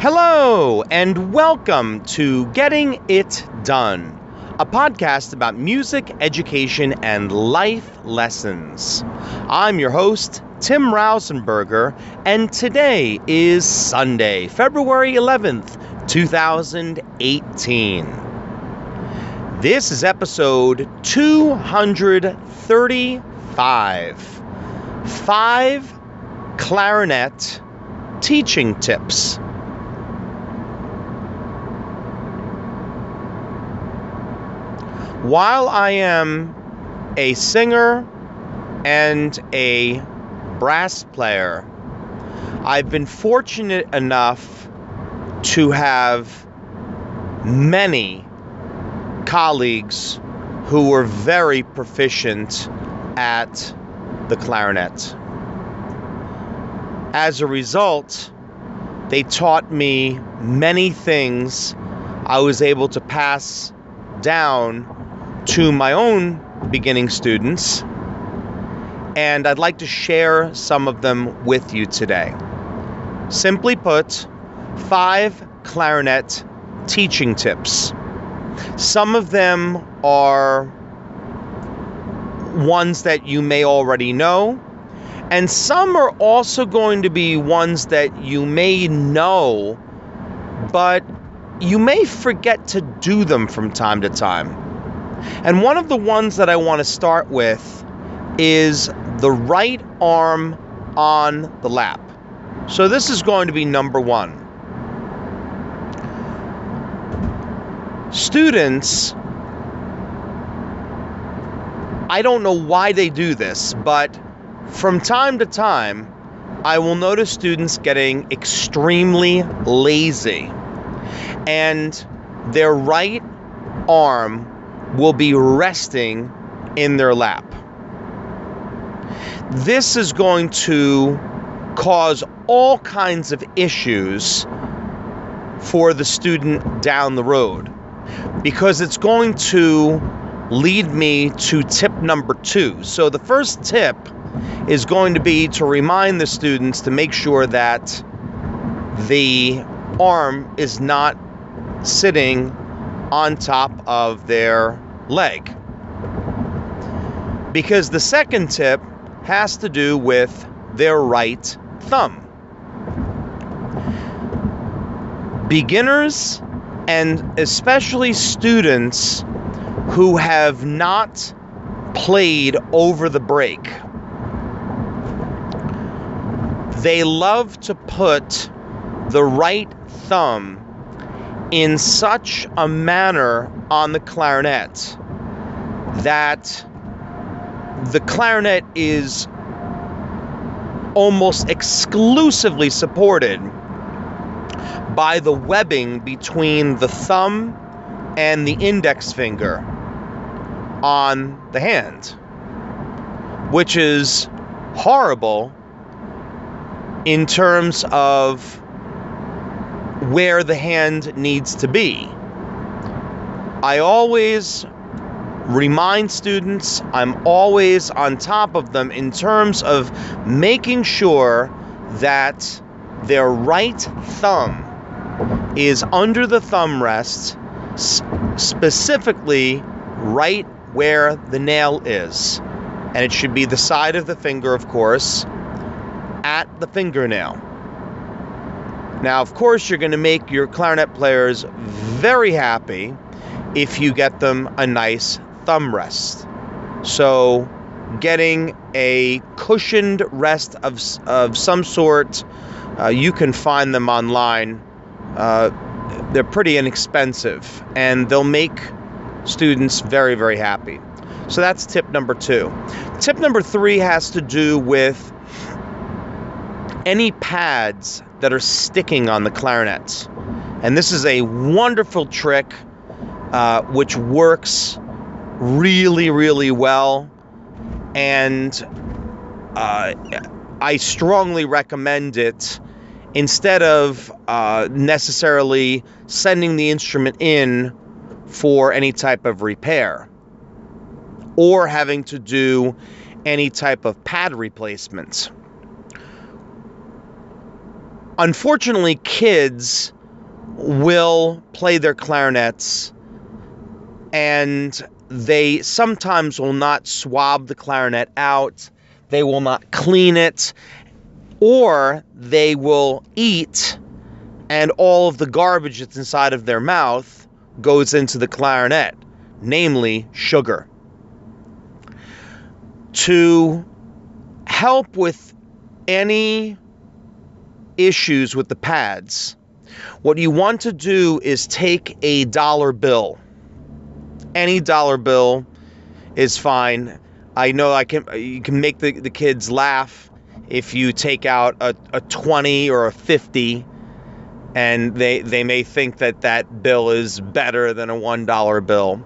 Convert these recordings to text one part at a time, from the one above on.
Hello, and welcome to Getting It Done, a podcast about music, education, and life lessons. I'm your host, Tim Rausenberger, and today is Sunday, February 11th, 2018. This is episode 235 Five Clarinet Teaching Tips. While I am a singer and a brass player, I've been fortunate enough to have many colleagues who were very proficient at the clarinet. As a result, they taught me many things I was able to pass down to my own beginning students, and I'd like to share some of them with you today. Simply put, five clarinet teaching tips. Some of them are ones that you may already know, and some are also going to be ones that you may know, but you may forget to do them from time to time. And one of the ones that I want to start with is the right arm on the lap. So this is going to be number one. Students, I don't know why they do this, but from time to time, I will notice students getting extremely lazy. And their right arm will be resting in their lap. This is going to cause all kinds of issues for the student down the road because it's going to lead me to tip number two. So, the first tip is going to be to remind the students to make sure that the arm is not sitting on top of their leg. Because the second tip has to do with their right thumb. Beginners and especially students who have not played over the break, they love to put the right thumb in such a manner on the clarinet that the clarinet is almost exclusively supported by the webbing between the thumb and the index finger on the hand, which is horrible in terms of where the hand needs to be. I always remind students, I'm always on top of them in terms of making sure that their right thumb is under the thumb rest, specifically right where the nail is. And it should be the side of the finger, of course, at the fingernail. Now, of course, you're going to make your clarinet players very happy if you get them a nice thumb rest. So, getting a cushioned rest of, of some sort, uh, you can find them online. Uh, they're pretty inexpensive and they'll make students very, very happy. So, that's tip number two. Tip number three has to do with any pads that are sticking on the clarinets. And this is a wonderful trick uh, which works really, really well. And uh, I strongly recommend it instead of uh, necessarily sending the instrument in for any type of repair or having to do any type of pad replacements. Unfortunately, kids will play their clarinets and they sometimes will not swab the clarinet out, they will not clean it, or they will eat and all of the garbage that's inside of their mouth goes into the clarinet, namely sugar. To help with any issues with the pads, what you want to do is take a dollar bill. Any dollar bill is fine. I know I can you can make the, the kids laugh if you take out a, a 20 or a 50 and they they may think that that bill is better than a $1 bill.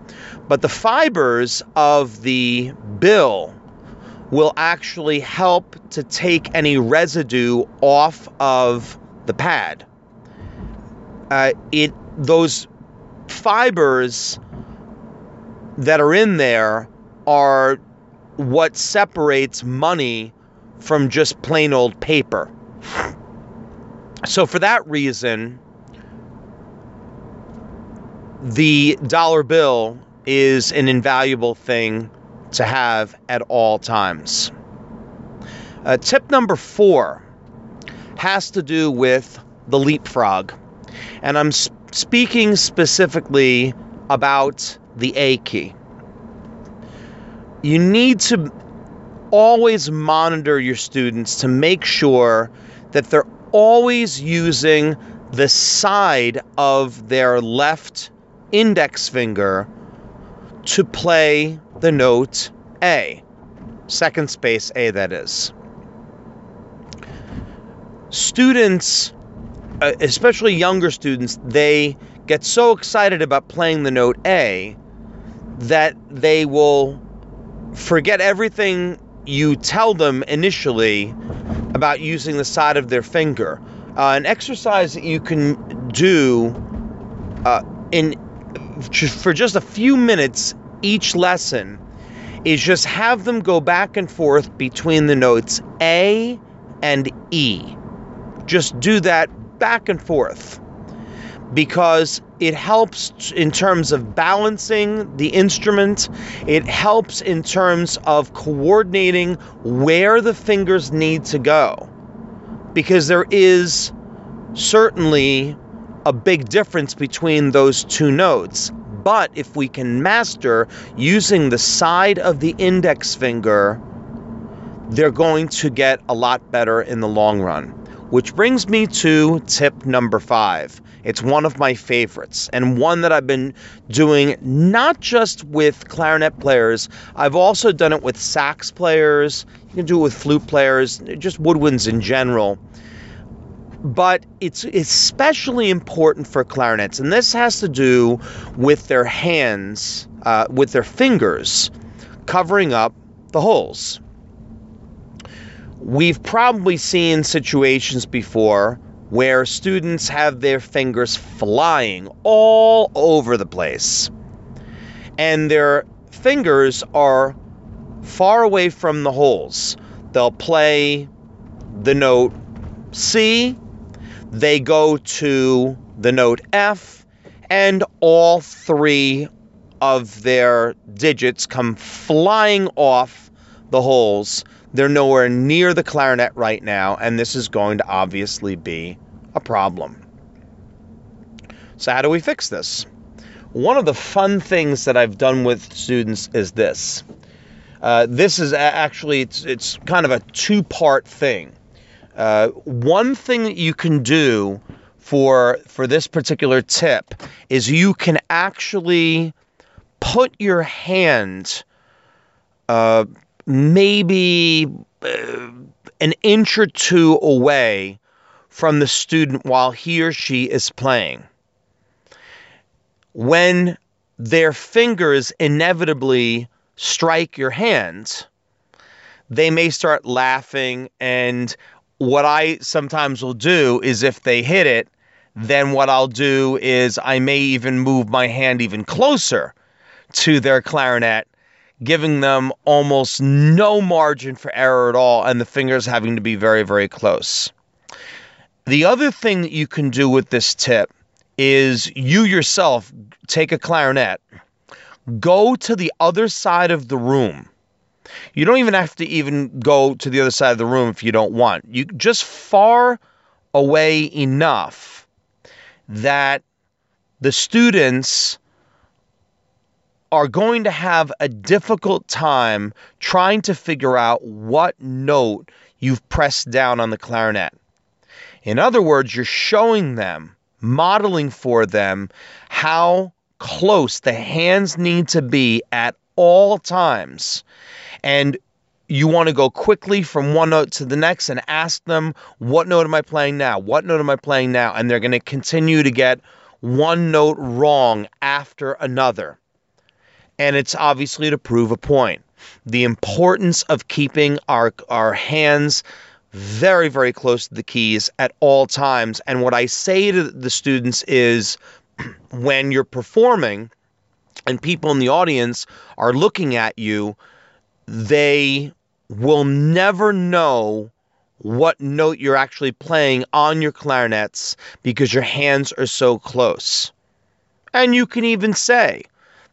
But the fibers of the bill will actually help to take any residue off of the pad. Uh, it those fibers that are in there are what separates money from just plain old paper. So, for that reason, the dollar bill is an invaluable thing to have at all times. Uh, tip number four has to do with the leapfrog. And I'm sp- speaking specifically about the A key. You need to always monitor your students to make sure that they're always using the side of their left index finger to play the note A. Second space A, that is. Students, uh, especially younger students, they get so excited about playing the note A that they will forget everything you tell them initially about using the side of their finger. Uh, an exercise that you can do uh, in for just a few minutes each lesson is just have them go back and forth between the notes A and E. Just do that back and forth because it helps in terms of balancing the instrument. It helps in terms of coordinating where the fingers need to go. Because there is certainly a big difference between those two notes. But if we can master using the side of the index finger, they're going to get a lot better in the long run. Which brings me to tip number five. It's one of my favorites and one that I've been doing not just with clarinet players, I've also done it with sax players. You can do it with flute players, just woodwinds in general. But it's especially important for clarinets, and this has to do with their hands, uh, with their fingers covering up the holes. We've probably seen situations before where students have their fingers flying all over the place. And their fingers are far away from the holes. They'll play the note C, they go to the note F, and all three of their digits come flying off the holes. They're nowhere near the clarinet right now, and this is going to obviously be a problem. So, how do we fix this? One of the fun things that I've done with students is this. Uh, this is actually it's it's kind of a two part thing. Uh, one thing that you can do for for this particular tip is you can actually put your hand uh, maybe uh, an inch or two away from the student while he or she is playing. When their fingers inevitably strike your hands, they may start laughing. And what I sometimes will do is if they hit it, then what I'll do is I may even move my hand even closer to their clarinet, giving them almost no margin for error at all, and the fingers having to be very, very close The other thing that you can do with this tip is you yourself take a clarinet, go to the other side of the room. You don't even have to even go to the other side of the room if you don't want. You just far away enough that the students are going to have a difficult time trying to figure out what note you've pressed down on the clarinet. In other words, you're showing them, modeling for them how close the hands need to be at all times. And you want to go quickly from one note to the next and ask them, What note am I playing now? What note am I playing now? And they're going to continue to get one note wrong after another. And it's obviously to prove a point. The importance of keeping our, our hands very, very close to the keys at all times. And what I say to the students is when you're performing and people in the audience are looking at you, they will never know what note you're actually playing on your clarinets because your hands are so close. And you can even say,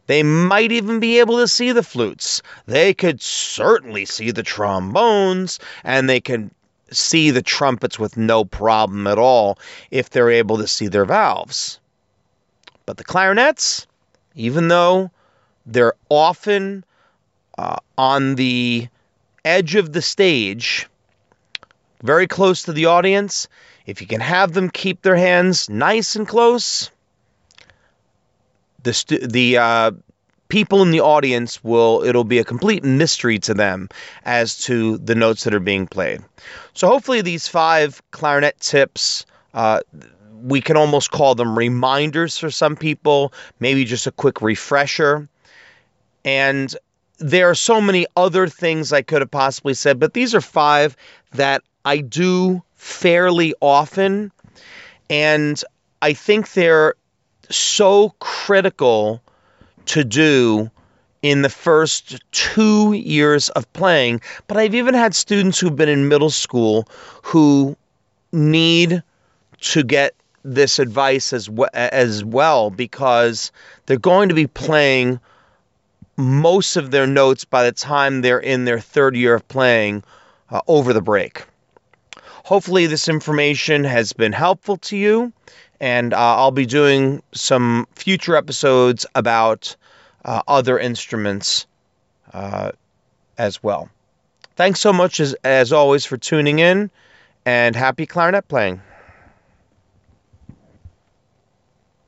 they might even be able to see the flutes. They could certainly see the trombones, and they can see the trumpets with no problem at all if they're able to see their valves. But the clarinets, even though they're often uh, on the edge of the stage, very close to the audience, if you can have them keep their hands nice and close, the stu- the uh, people in the audience will it'll be a complete mystery to them as to the notes that are being played. So hopefully these five clarinet tips. Uh, we can almost call them reminders for some people, maybe just a quick refresher. And there are so many other things I could have possibly said, but these are five that I do fairly often. And I think they're so critical to do in the first two years of playing. But I've even had students who've been in middle school who need to get this advice as well, as well because they're going to be playing most of their notes by the time they're in their third year of playing uh, over the break. Hopefully, this information has been helpful to you, and uh, I'll be doing some future episodes about uh, other instruments uh, as well. Thanks so much, as, as always, for tuning in, and happy clarinet playing.